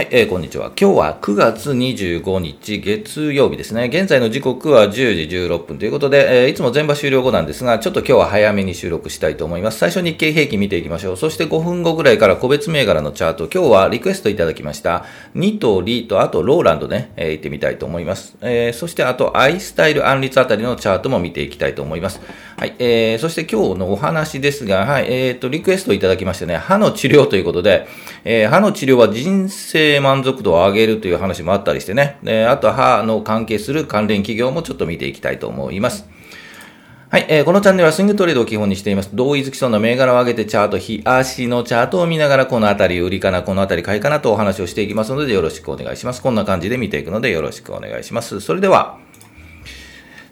はい、えー、こんにちは。今日は9月25日月曜日ですね。現在の時刻は10時16分ということで、えー、いつも全場終了後なんですが、ちょっと今日は早めに収録したいと思います。最初日経平均見ていきましょう。そして5分後ぐらいから個別銘柄のチャート、今日はリクエストいただきました。ニトリと、あとローランドね、えー、行ってみたいと思います。えー、そしてあとアイスタイル安立あたりのチャートも見ていきたいと思います。はい、えー、そして今日のお話ですが、はい、えー、と、リクエストいただきましてね、歯の治療ということで、えー、歯の治療は人生満足度を上げるという話もあったりしてね、であとは歯の関係する関連企業もちょっと見ていきたいと思います。はい、えー、このチャンネルはスイングトレードを基本にしています。同意付きそうな銘柄を上げてチャート、日足のチャートを見ながら、このあたり売りかな、このあたり買いかなとお話をしていきますので、よろしくお願いします。こんな感じで見ていくので、よろしくお願いします。それでは、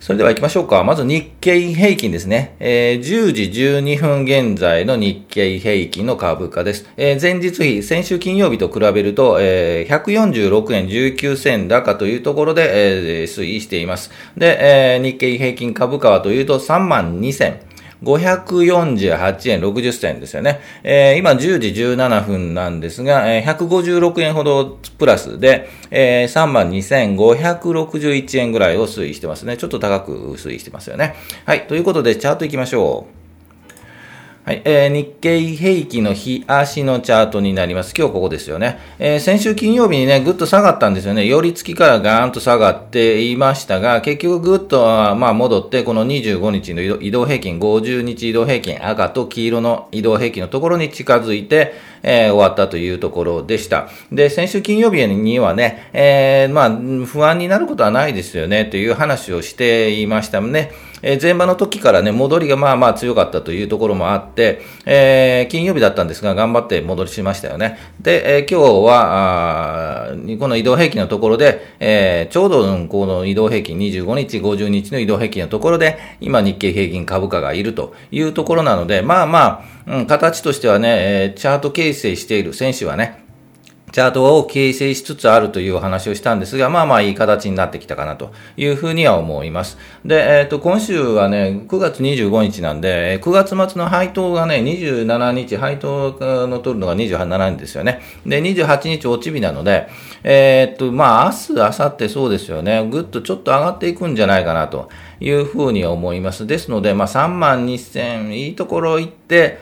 それでは行きましょうか。まず日経平均ですね。えー、10時12分現在の日経平均の株価です。えー、前日比、先週金曜日と比べると、えー、146円19銭高というところで、えー、推移しています。で、えー、日経平均株価はというと3万2000。548円60銭ですよね。えー、今10時17分なんですが、えー、156円ほどプラスで、えー、3万2561円ぐらいを推移してますね。ちょっと高く推移してますよね。はい。ということで、チャート行きましょう。はい、えー、日経平均の日足のチャートになります。今日ここですよね。えー、先週金曜日にね、ぐっと下がったんですよね。寄り付きからガーンと下がっていましたが、結局ぐっと、まあ、戻って、この25日の移動平均、50日移動平均、赤と黄色の移動平均のところに近づいて、えー、終わったというところでした。で、先週金曜日にはね、えー、まあ、不安になることはないですよね、という話をしていましたね。えー、前場の時からね、戻りがまあまあ強かったというところもあって、えー、金曜日だったんですが、頑張って戻りしましたよね。で、えー、今日は、あこの移動平均のところで、えー、ちょうど、この移動平均25日、50日の移動平均のところで、今日経平均株価がいるというところなので、まあまあ、うん、形としてはね、チャート形成している選手はね、チャートを形成しつつあるというお話をしたんですが、まあまあいい形になってきたかなというふうには思います。で、えっ、ー、と、今週はね、9月25日なんで、9月末の配当がね、27日、配当の取るのが27日ですよね。で、28日落ち日なので、えっ、ー、と、まあ明日、明後日そうですよね、ぐっとちょっと上がっていくんじゃないかなというふうに思います。ですので、まあ3万2000、いいところ行って、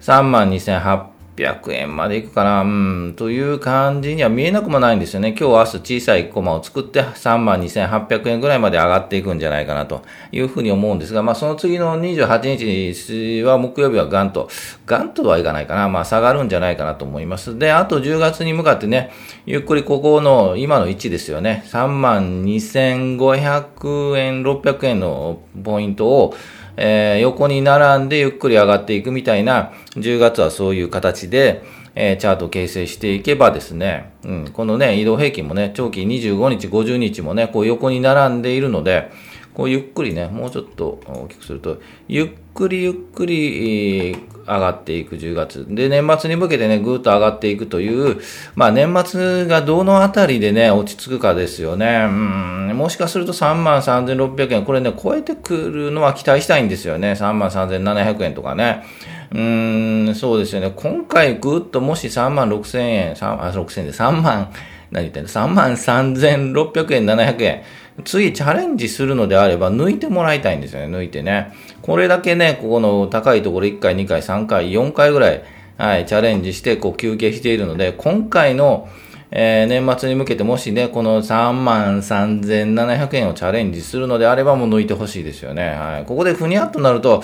3万2800 800円までいくかな、うん、という感じには見えなくもないんですよね。今日明日小さいコマを作って3万2800円ぐらいまで上がっていくんじゃないかなと。いうふうに思うんですが、まあその次の28日は木曜日はガンと、ガンとはいかないかな、まあ下がるんじゃないかなと思います。で、あと10月に向かってね、ゆっくりここの今の位置ですよね、3万2500円、600円のポイントを、えー、横に並んでゆっくり上がっていくみたいな、10月はそういう形で、えー、チャートを形成していけばですね、うん、このね、移動平均もね、長期25日、50日もね、こう横に並んでいるので、こうゆっくりね、もうちょっと大きくすると、ゆっくりゆっくり上がっていく10月。で、年末に向けてね、ぐーっと上がっていくという、まあ年末がどのあたりでね、落ち着くかですよね。うん、もしかすると3万3600円、これね、超えてくるのは期待したいんですよね。3万3700円とかね。うーん、そうですよね。今回ぐーっともし3万6000円、3あ、6000円で3万、何言ってんの ?3 万3600円、700円。次チャレンジするのであれば抜いてもらいたいんですよね、抜いてね。これだけね、ここの高いところ1回、2回、3回、4回ぐらい、はい、チャレンジして、こう休憩しているので、今回の、えー、年末に向けてもしね、この3万3700円をチャレンジするのであればもう抜いてほしいですよね。はい。ここでふにゃっとなると、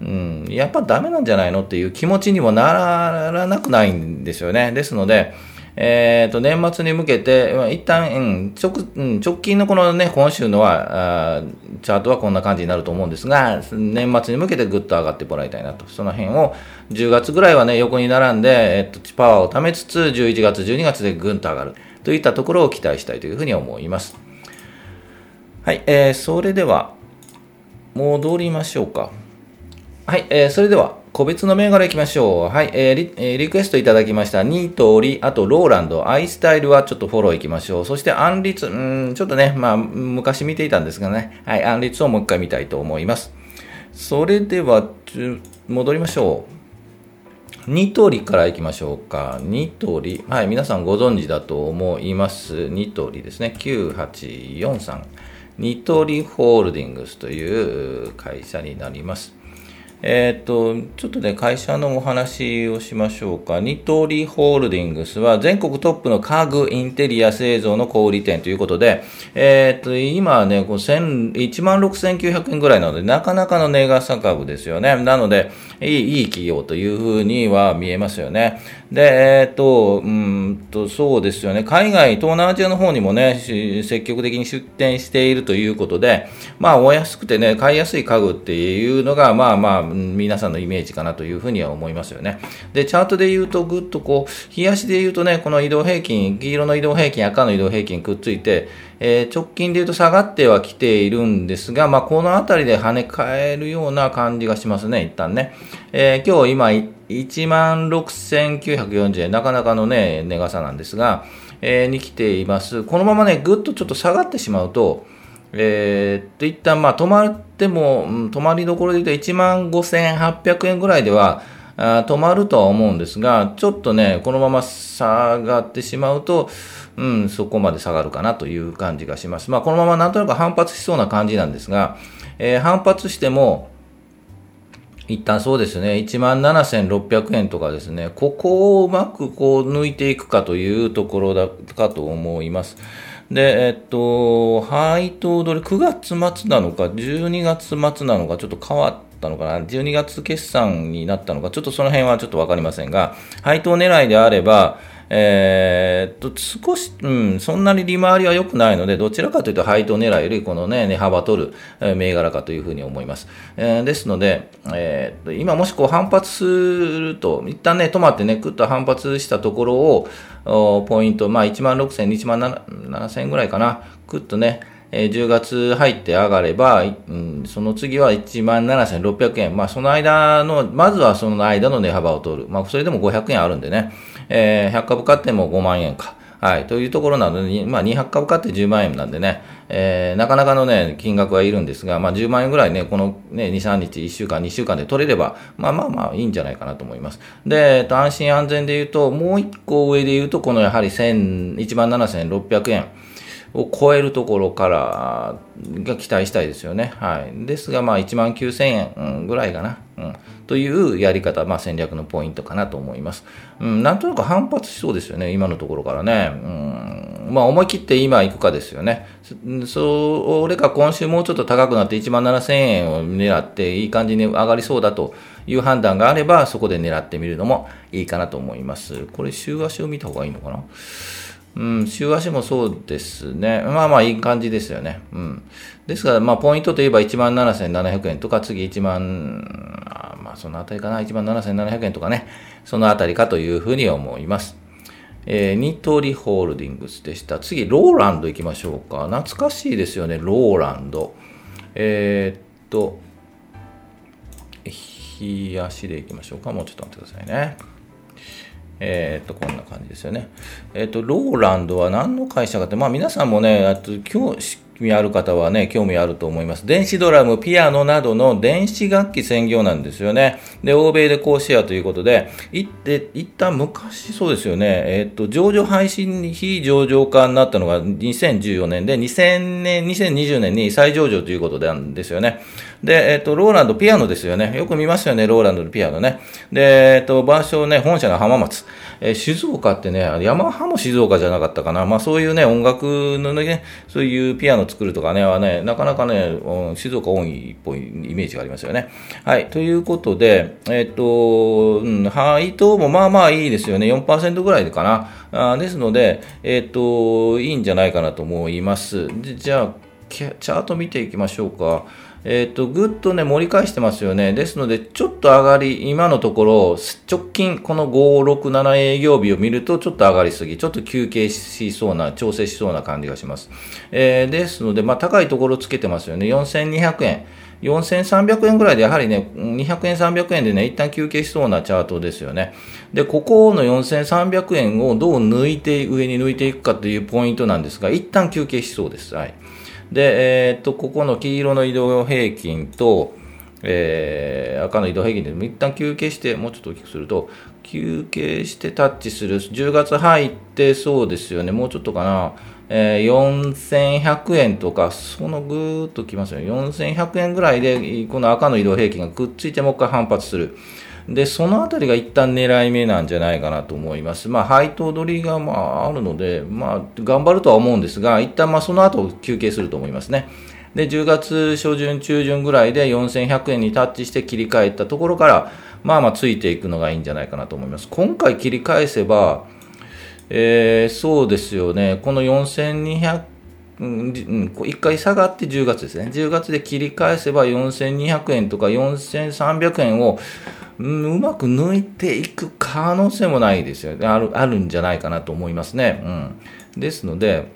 うん、やっぱダメなんじゃないのっていう気持ちにもならなくないんですよね。ですので、え、ー、と、年末に向けて、まあ、一旦、うん、直、うん、直近のこのね、今週のは、あチャートはこんな感じになると思うんですが、年末に向けてぐっと上がってもらいたいなと。その辺を、10月ぐらいはね、横に並んで、えっ、ー、と、パワーを貯めつつ、11月、12月でぐんと上がる。といったところを期待したいというふうに思います。はい、えー、それでは、戻りましょうか。はい、えー、それでは、個別の銘柄いきましょう。はい、えーリ、えー、リクエストいただきました。ニートリ、あとローランド、アイスタイルはちょっとフォローいきましょう。そしてアンリツ、うん、ちょっとね、まあ、昔見ていたんですがね、はい、アンリツをもう一回見たいと思います。それでは、戻りましょう。ニトリからいきましょうか。ニトリ。はい、皆さんご存知だと思います。ニトリですね。9843。ニトリホールディングスという会社になります。えっ、と、ちょっとね、会社のお話をしましょうか。ニトリホールディングスは全国トップの家具、インテリア製造の小売店ということで、えっ、と、今ね、1万6900円ぐらいなので、なかなかの値傘株ですよね。なので、いい、いい企業というふうには見えますよね。で、えっ、と、うんと、そうですよね。海外、東南アジアの方にもね、積極的に出店しているということで、まあ、お安くてね、買いやすい家具っていうのが、まあまあ、皆さんのイメージかなというふうには思いますよね。で、チャートで言うと、ぐっとこう、冷やしで言うとね、この移動平均、黄色の移動平均、赤の移動平均くっついて、えー、直近で言うと下がってはきているんですが、まあ、この辺りで跳ね返るような感じがしますね、一旦ね。えー、今日今、1万6940円、なかなかのね、値傘なんですが、えー、に来ています。このままね、ぐっとちょっと下がってしまうと、えー、っと、一旦まあ止まっても、うん、止まりどころで言うと1万5800円ぐらいでは、止まるとは思うんですが、ちょっとね、このまま下がってしまうと、うん、そこまで下がるかなという感じがします。まあ、このままなんとなく反発しそうな感じなんですが、えー、反発しても、一旦そうですね、17,600円とかですね、ここをうまくこう抜いていくかというところだかと思います。で、えっと、配当どれ9月末なのか、12月末なのか、ちょっと変わったのかな、12月決算になったのか、ちょっとその辺はちょっとわかりませんが、配当狙いであれば、えー、少し、うん、そんなに利回りは良くないので、どちらかというと配当狙いより、このね、値幅取る、銘柄かというふうに思います。えー、ですので、えー、今もしこう反発すると、一旦ね、止まってね、ぐっと反発したところを、ポイント、まあ、1万6000、1万7000ぐらいかな、ぐっとね、え10月入って上がれば、うん、その次は1万7600円。まあ、その間の、まずはその間の値幅を取る。まあ、それでも500円あるんでね。えー、100株買っても5万円か。はい。というところなので、まあ、200株買って10万円なんでね、えー、なかなかのね、金額はいるんですが、まあ、10万円ぐらいね、このね、2、3日、1週間、2週間で取れれば、まあまあまあ、いいんじゃないかなと思います。で、えっと、安心安全で言うと、もう1個上で言うと、このやはり1000 1万7600円。を超えるところからが期待したいですよね。はい。ですが、まあ、1万9000円ぐらいかな。うん。というやり方、まあ、戦略のポイントかなと思います。うん、なんとなく反発しそうですよね、今のところからね。うんまあ、思い切って今行くかですよね。それか今週もうちょっと高くなって1万7000円を狙っていい感じに上がりそうだという判断があれば、そこで狙ってみるのもいいかなと思います。これ、週足を見た方がいいのかな？うん、週足もそうですね。まあまあいい感じですよね。うん。ですから、まあポイントといえば17,700円とか、次1万、まあそのあたりかな、1万7700円とかね、そのあたりかというふうに思います。えー、ニトリホールディングスでした。次、ローランド行きましょうか。懐かしいですよね、ローランド。えー、っと、日足で行きましょうか。もうちょっと待ってくださいね。えー、っと、こんな感じですよね。えー、っと、ローランドは何の会社かって、まあ皆さんもね、あと今日、味ある方はね、興味あると思います。電子ドラム、ピアノなどの電子楽器専業なんですよね。で、欧米で高シェアということで、いって、一旦昔そうですよね、えっ、と、上場配信非上場化になったのが2014年で、2000年、2020年に再上場ということなんですよね。で、えっ、と、ローランドピアノですよね。よく見ますよね、ローランドのピアノね。で、えっ、と、場所ね、本社が浜松。え、静岡ってね、ヤマハも静岡じゃなかったかな。まあそういうね、音楽のね、そういうピアノ作るとかね、はね、なかなかね、静岡多いっぽいイメージがありますよね。はい。ということで、えっ、と、うん、配当もまあまあいいですよね。4%ぐらいかな。あですので、えっ、と、いいんじゃないかなと思います。じゃあ、チャート見ていきましょうか。えっ、ー、と、ぐっとね、盛り返してますよね。ですので、ちょっと上がり、今のところ、直近、この5、6、7営業日を見ると、ちょっと上がりすぎ、ちょっと休憩しそうな、調整しそうな感じがします。えー、ですので、まあ、高いところつけてますよね。4200円。4300円ぐらいで、やはりね、200円、300円でね、一旦休憩しそうなチャートですよね。で、ここの4300円をどう抜いて、上に抜いていくかというポイントなんですが、一旦休憩しそうです。はい。で、えー、っと、ここの黄色の移動平均と、えー、赤の移動平均でも一旦休憩して、もうちょっと大きくすると、休憩してタッチする。10月入ってそうですよね。もうちょっとかな。えー、4100円とか、そのぐーっときますよね。4100円ぐらいで、この赤の移動平均がくっついてもう一回反発する。で、そのあたりが一旦狙い目なんじゃないかなと思います。まあ、配当取りがまああるので、まあ、頑張るとは思うんですが、一旦まあその後休憩すると思いますね。で、10月初旬、中旬ぐらいで4100円にタッチして切り替えたところから、まあまあついていくのがいいんじゃないかなと思います。今回切り返せば、えー、そうですよね、この4200、うん、1回下がって10月ですね。10月で切り返せば4200円とか4300円を、うん、うまく抜いていく可能性もないですよね。ある、あるんじゃないかなと思いますね。うん。ですので、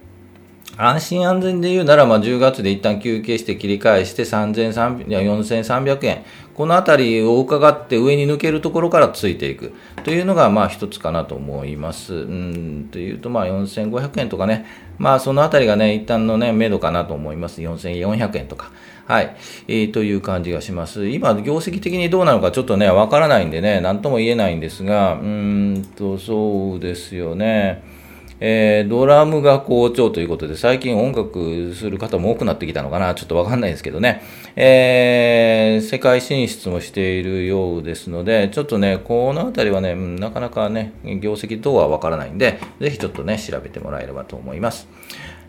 安心安全で言うなら、まあ、10月で一旦休憩して切り返して3300 4300円。このあたりを伺って上に抜けるところからついていくというのが、まあ一つかなと思います。うん、というと、まあ4500円とかね、まあそのあたりがね、一旦のね、目処かなと思います。4400円とか。はい、えー、という感じがします。今、業績的にどうなのかちょっとね、わからないんでね、なんとも言えないんですが、うんと、そうですよね。えー、ドラムが好調ということで、最近音楽する方も多くなってきたのかな、ちょっとわかんないですけどね、えー、世界進出もしているようですので、ちょっとね、このあたりはね、なかなかね、業績等はわからないんで、ぜひちょっとね、調べてもらえればと思います。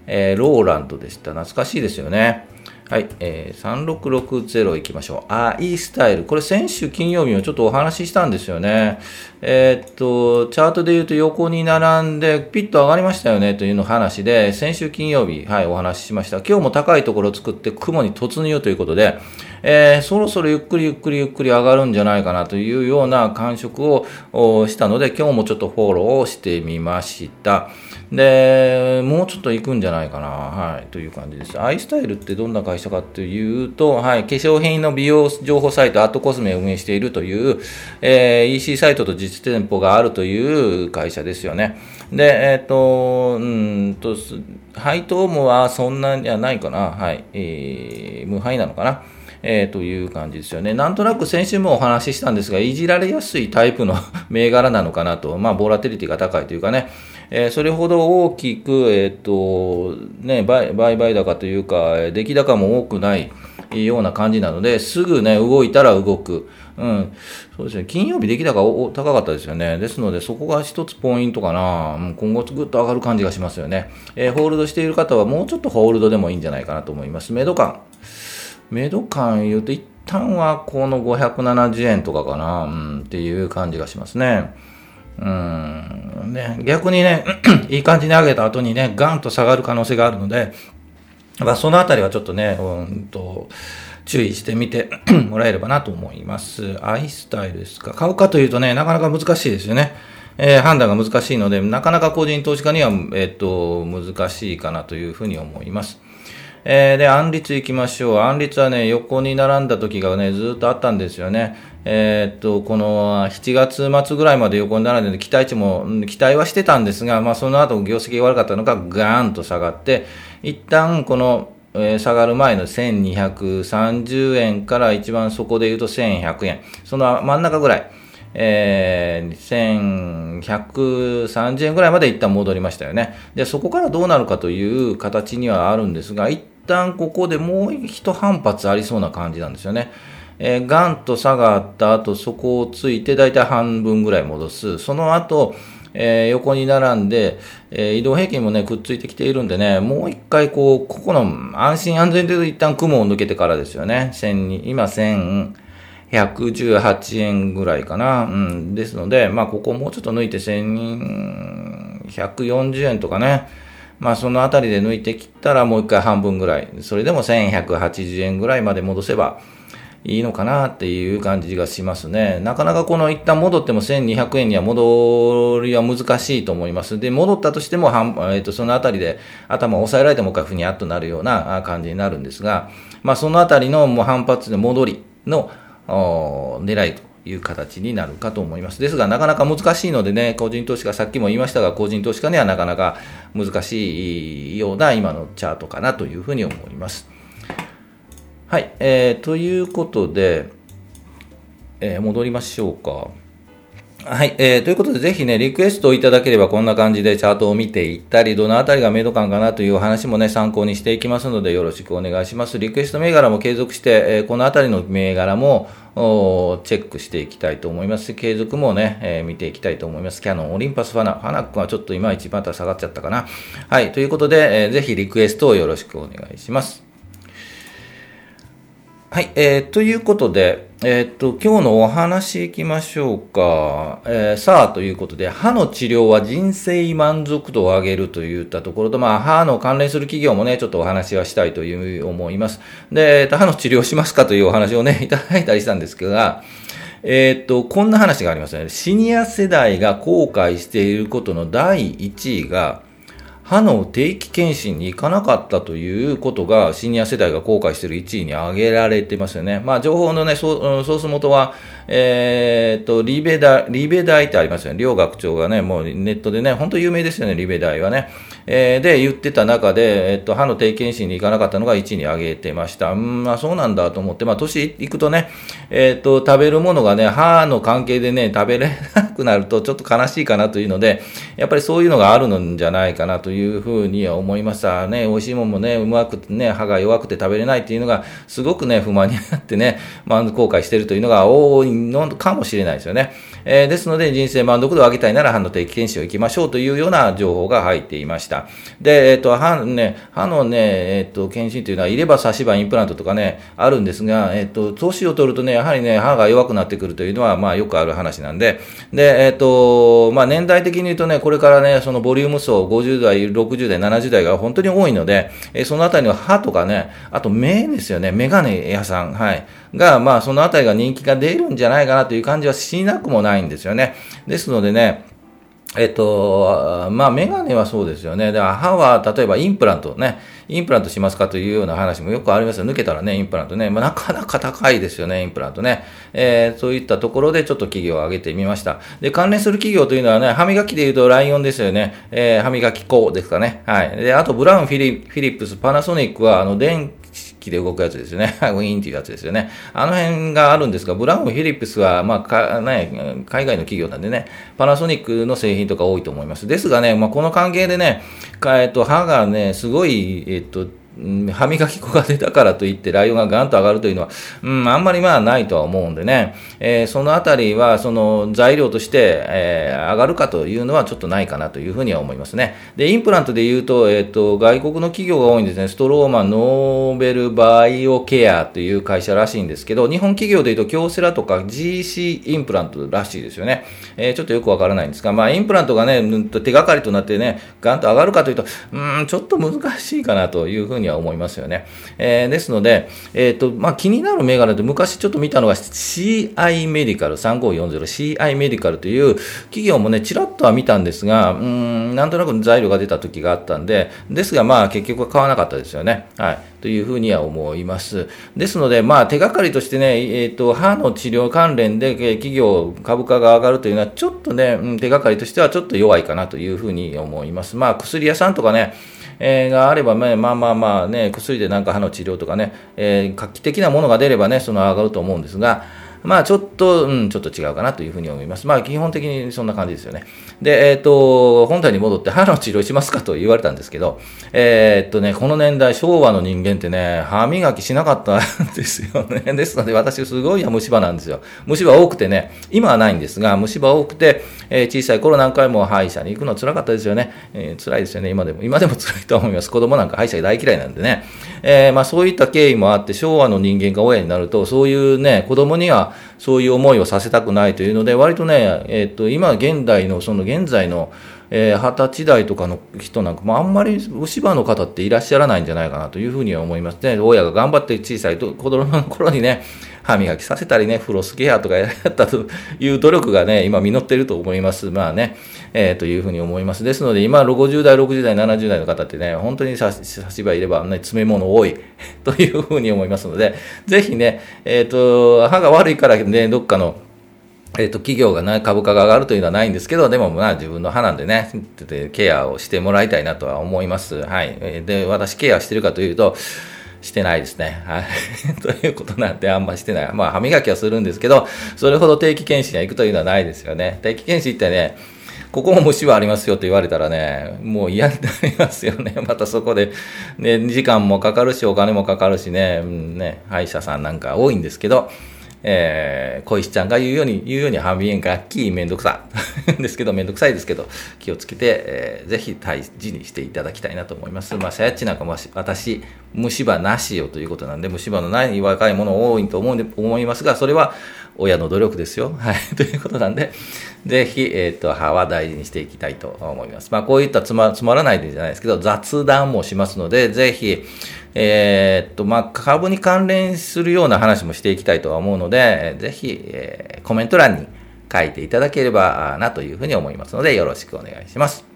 えー、ローランドでした。懐かしいですよね。はい、えー、3660いきましょう。あ、いいスタイル。これ先週金曜日もちょっとお話ししたんですよね。えー、っと、チャートで言うと横に並んでピッと上がりましたよねというの話で、先週金曜日、はい、お話ししました。今日も高いところを作って雲に突入ということで、えー、そろそろゆっくりゆっくりゆっくり上がるんじゃないかなというような感触をしたので、今日もちょっとフォローをしてみました。で、もうちょっと行くんじゃないかな、はい、という感じです。アイスタイルってどんな会社かというと、はい、化粧品の美容情報サイト、アートコスメを運営しているという、えー、EC サイトと実店舗があるという会社ですよね。で、えっ、と、うんと、配当もはそんなにはないかな、はい、えー、無配なのかな。えー、という感じですよね。なんとなく先週もお話ししたんですが、いじられやすいタイプの 銘柄なのかなと、まあ、ボラテリティが高いというかね、えー、それほど大きく、えっ、ー、と、ね、売買高というか、出来高も多くないような感じなので、すぐね、動いたら動く。うん。そうですね。金曜日出来高高かったですよね。ですので、そこが一つポイントかな。今後ぐっと上がる感じがしますよね。えー、ホールドしている方はもうちょっとホールドでもいいんじゃないかなと思います。メド感。メド感言うと、一旦はこの570円とかかな、うん、っていう感じがしますね。うん。ね、逆にね、いい感じに上げた後にね、ガンと下がる可能性があるので、まあ、そのあたりはちょっとね、うんと、注意してみて もらえればなと思います。アイスタイルですか。買うかというとね、なかなか難しいですよね。えー、判断が難しいので、なかなか個人投資家には、えっ、と、難しいかなというふうに思います。えー、で、安率行きましょう。安率はね、横に並んだ時がね、ずっとあったんですよね。えー、っと、この7月末ぐらいまで横に並んで、期待値も、期待はしてたんですが、まあ、その後業績が悪かったのがガーンと下がって、一旦この、下がる前の1230円から一番そこで言うと1100円。その真ん中ぐらい。えー、1130円ぐらいまで一旦戻りましたよね。で、そこからどうなるかという形にはあるんですが、一旦ここでもう一反発ありそうな感じなんですよね。えー、ガンと下があった後、そこをついて、だいたい半分ぐらい戻す。その後、えー、横に並んで、えー、移動平均もね、くっついてきているんでね、もう一回こう、ここの安心安全で一旦雲を抜けてからですよね。1000今1118円ぐらいかな。うん。ですので、まあ、ここもうちょっと抜いて1140円とかね。まあ、そのあたりで抜いてきたらもう一回半分ぐらい。それでも1180円ぐらいまで戻せば、いいのかなっていう感じがしますね。なかなかこの一旦戻っても1200円には戻りは難しいと思います。で、戻ったとしても、えー、とそのあたりで頭を押さえられてもう一回ふにゃっとなるような感じになるんですが、まあそのあたりのもう反発で戻りの狙いという形になるかと思います。ですが、なかなか難しいのでね、個人投資家、さっきも言いましたが、個人投資家にはなかなか難しいような今のチャートかなというふうに思います。はい、えー、ということで、えー、戻りましょうか。はい、えー、ということで、ぜひね、リクエストをいただければ、こんな感じでチャートを見ていったり、どのあたりがメイド感かなというお話もね、参考にしていきますので、よろしくお願いします。リクエスト銘柄も継続して、えー、このあたりの銘柄も、チェックしていきたいと思います継続もね、えー、見ていきたいと思います。キャノン、オリンパスファナ、ファナックはちょっといまいちまた下がっちゃったかな。はい、ということで、えー、ぜひリクエストをよろしくお願いします。はい、えー、ということで、えー、っと、今日のお話いきましょうか。えー、さあ、ということで、歯の治療は人生満足度を上げるといったところと、まあ、歯の関連する企業もね、ちょっとお話はしたいという思います。で、えっと、歯の治療しますかというお話をね、いただいたりしたんですが、え、っと、こんな話がありますね。シニア世代が後悔していることの第1位が、歯の定期検診に行かなかったということが、シニア世代が後悔している1位に挙げられてますよね。まあ、情報のね、ソース元は、えー、っと、リベダ、リベダイってありますよね。両学長がね、もうネットでね、本当有名ですよね、リベダイはね。えー、で、言ってた中で、えっと、歯の定期検診に行かなかったのが1に挙げてました。うん、まあそうなんだと思って、まあ年いくとね、えっと、食べるものがね、歯の関係でね、食べれなくなるとちょっと悲しいかなというので、やっぱりそういうのがあるんじゃないかなというふうには思いました。ね、美味しいものもね、うまくね、歯が弱くて食べれないっていうのが、すごくね、不満になってね、まあ後悔してるというのが多いのかもしれないですよね。えー、ですので、人生満足度を上げたいなら歯の定期検診を行きましょうというような情報が入っていました。。で、えっ、ー、と、歯、ね、歯のね、えっ、ー、と、検診というのは、入れ歯、差し歯、インプラントとかね、あるんですが、えっ、ー、と、年を取るとね、やはりね、歯が弱くなってくるというのは、まあ、よくある話なんで、で、えっ、と、まあ、年代的に言うとね、これからね、そのボリューム層、50代、60代、70代が本当に多いので、えそのあたりの歯とかね、あと目ですよね、メガネ屋さん、はい。が、まあ、そのあたりが人気が出るんじゃないかなという感じはしなくもないんですよね。ですのでね、えっと、まあ、メガネはそうですよね。だから歯は、例えばインプラントね、インプラントしますかというような話もよくありますよ。抜けたらね、インプラントね。まあ、なかなか高いですよね、インプラントね。えー、そういったところでちょっと企業を挙げてみました。で、関連する企業というのはね、歯磨きで言うとライオンですよね。えー、歯磨き粉ですかね。はい。で、あと、ブラウン、フィリフィリップス、パナソニックは、あの、電気で動くやつですよね。ウィーンっていうやつですよね。あの辺があるんですが、ブラウン、フィリップスは、まあ、か、ね、海外の企業なんでね、パナソニックの製品とか多いと思います。ですがね、まあ、この関係でね、えっと、歯がね、すごい、えっと、歯磨き粉が出たからといってライオンがガンと上がるというのは、うん、あんまりまあないとは思うんでね、えー、そのあたりはその材料として、えー、上がるかというのはちょっとないかなというふうには思いますね。で、インプラントで言うと、えっ、ー、と、外国の企業が多いんですね。ストローマンノーベルバイオケアという会社らしいんですけど、日本企業で言うと京セラとか GC インプラントらしいですよね。えー、ちょっとよくわからないんですが、まあインプラントがね、手がかりとなってね、ガンと上がるかというと、うん、ちょっと難しいかなというふうにには思いますよね。えー、ですので、えーとまあ、気になる銘柄で昔ちょっと見たのが CI メディカル、3540 CI メディカルという企業もね、ちらっとは見たんですが、うん、なんとなく材料が出た時があったんで、ですがまあ結局は買わなかったですよね。はい。というふうには思います。ですので、まあ手がかりとしてね、えっ、ー、と、歯の治療関連で企業、株価が上がるというのはちょっとね、手がかりとしてはちょっと弱いかなというふうに思います。まあ薬屋さんとかね、えー、があれば、ね、まあまあまあね、薬でなんか歯の治療とかね、えー、画期的なものが出ればね、その上がると思うんですが、まあちょっと、うん、ちょっと違うかなというふうに思います。まあ基本的にそんな感じですよね。で、えっ、ー、と、本体に戻って歯の治療しますかと言われたんですけど、えっ、とね、この年代、昭和の人間ってね、歯磨きしなかったんですよね。ですので私すごい虫歯なんですよ。虫歯多くてね、今はないんですが、虫歯多くて、えー、小さい頃何回も歯医者に行くの辛かったですよね。えー、辛いですよね、今でも。今でも辛いと思います。子供なんか歯医者大嫌いなんでね。えー、まあそういった経緯もあって、昭和の人間が親になると、そういうね、子供にはそういう思いをさせたくないというので、割とね、えっ、と、今現代の、その現在の、えー、20歳代とかの人なんかもあんまり牛歯の方っていらっしゃらないんじゃないかなというふうには思いますね。親が頑張って小さいと子供の頃にね、歯磨きさせたりね、フロスケアとかやったという努力がね、今実っていると思います。まあね、えー、というふうに思います。ですので、今、50代、60代、70代の方ってね、本当に差し歯いれば、ね、詰め物多い というふうに思いますので、ぜひね、えっ、ー、と、歯が悪いからね、どっかのえっ、と、企業がね、株価が上がるというのはないんですけど、でもまあ自分の歯なんでね、ケアをしてもらいたいなとは思います。はい。で、私ケアしてるかというと、してないですね。はい。ということなんで、あんましてない。まあ、歯磨きはするんですけど、それほど定期検診に行くというのはないですよね。定期検診ってね、ここも虫歯ありますよと言われたらね、もう嫌になりますよね。またそこで、ね、時間もかかるし、お金もかかるしね、うん、ね、歯医者さんなんか多いんですけど、えー、小石ちゃんが言うように、言うように半鼻炎楽器めんどくさ。ですけど、めんどくさいですけど、気をつけて、えー、ぜひ大事にしていただきたいなと思います。まあ、さやっちなんかも私、虫歯なしよということなんで、虫歯のない若い者多いと思うんで思いますが、それは親の努力ですよ。はい。ということなんで、ぜひ、えっ、ー、と、歯は大事にしていきたいと思います。まあ、こういったつまつまらないでじゃないですけど、雑談もしますので、ぜひ、えー、っと、まあ、株に関連するような話もしていきたいとは思うので、ぜひ、えー、コメント欄に書いていただければなというふうに思いますので、よろしくお願いします。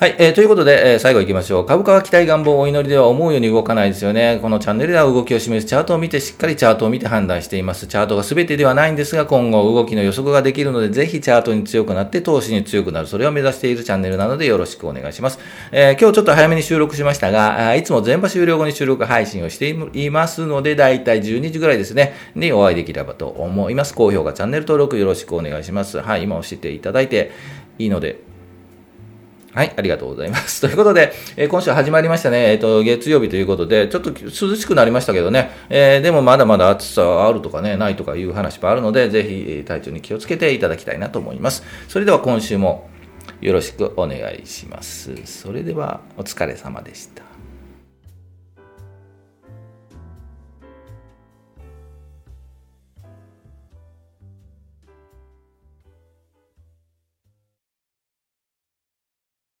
はい、えー、ということで、えー、最後行きましょう。株価は期待願望お祈りでは思うように動かないですよね。このチャンネルでは動きを示すチャートを見て、しっかりチャートを見て判断しています。チャートが全てではないんですが、今後動きの予測ができるので、ぜひチャートに強くなって投資に強くなる。それを目指しているチャンネルなのでよろしくお願いします。えー、今日ちょっと早めに収録しましたが、いつも全場終了後に収録配信をしていますので、だいたい12時ぐらいですね、にお会いできればと思います。高評価、チャンネル登録よろしくお願いします。はい、今押していただいていいので、はい、ありがとうございます。ということで、えー、今週始まりましたね、えっ、ー、と、月曜日ということで、ちょっと涼しくなりましたけどね、えー、でもまだまだ暑さあるとかね、ないとかいう話もあるので、ぜひ体調に気をつけていただきたいなと思います。それでは今週もよろしくお願いします。それでは、お疲れ様でした。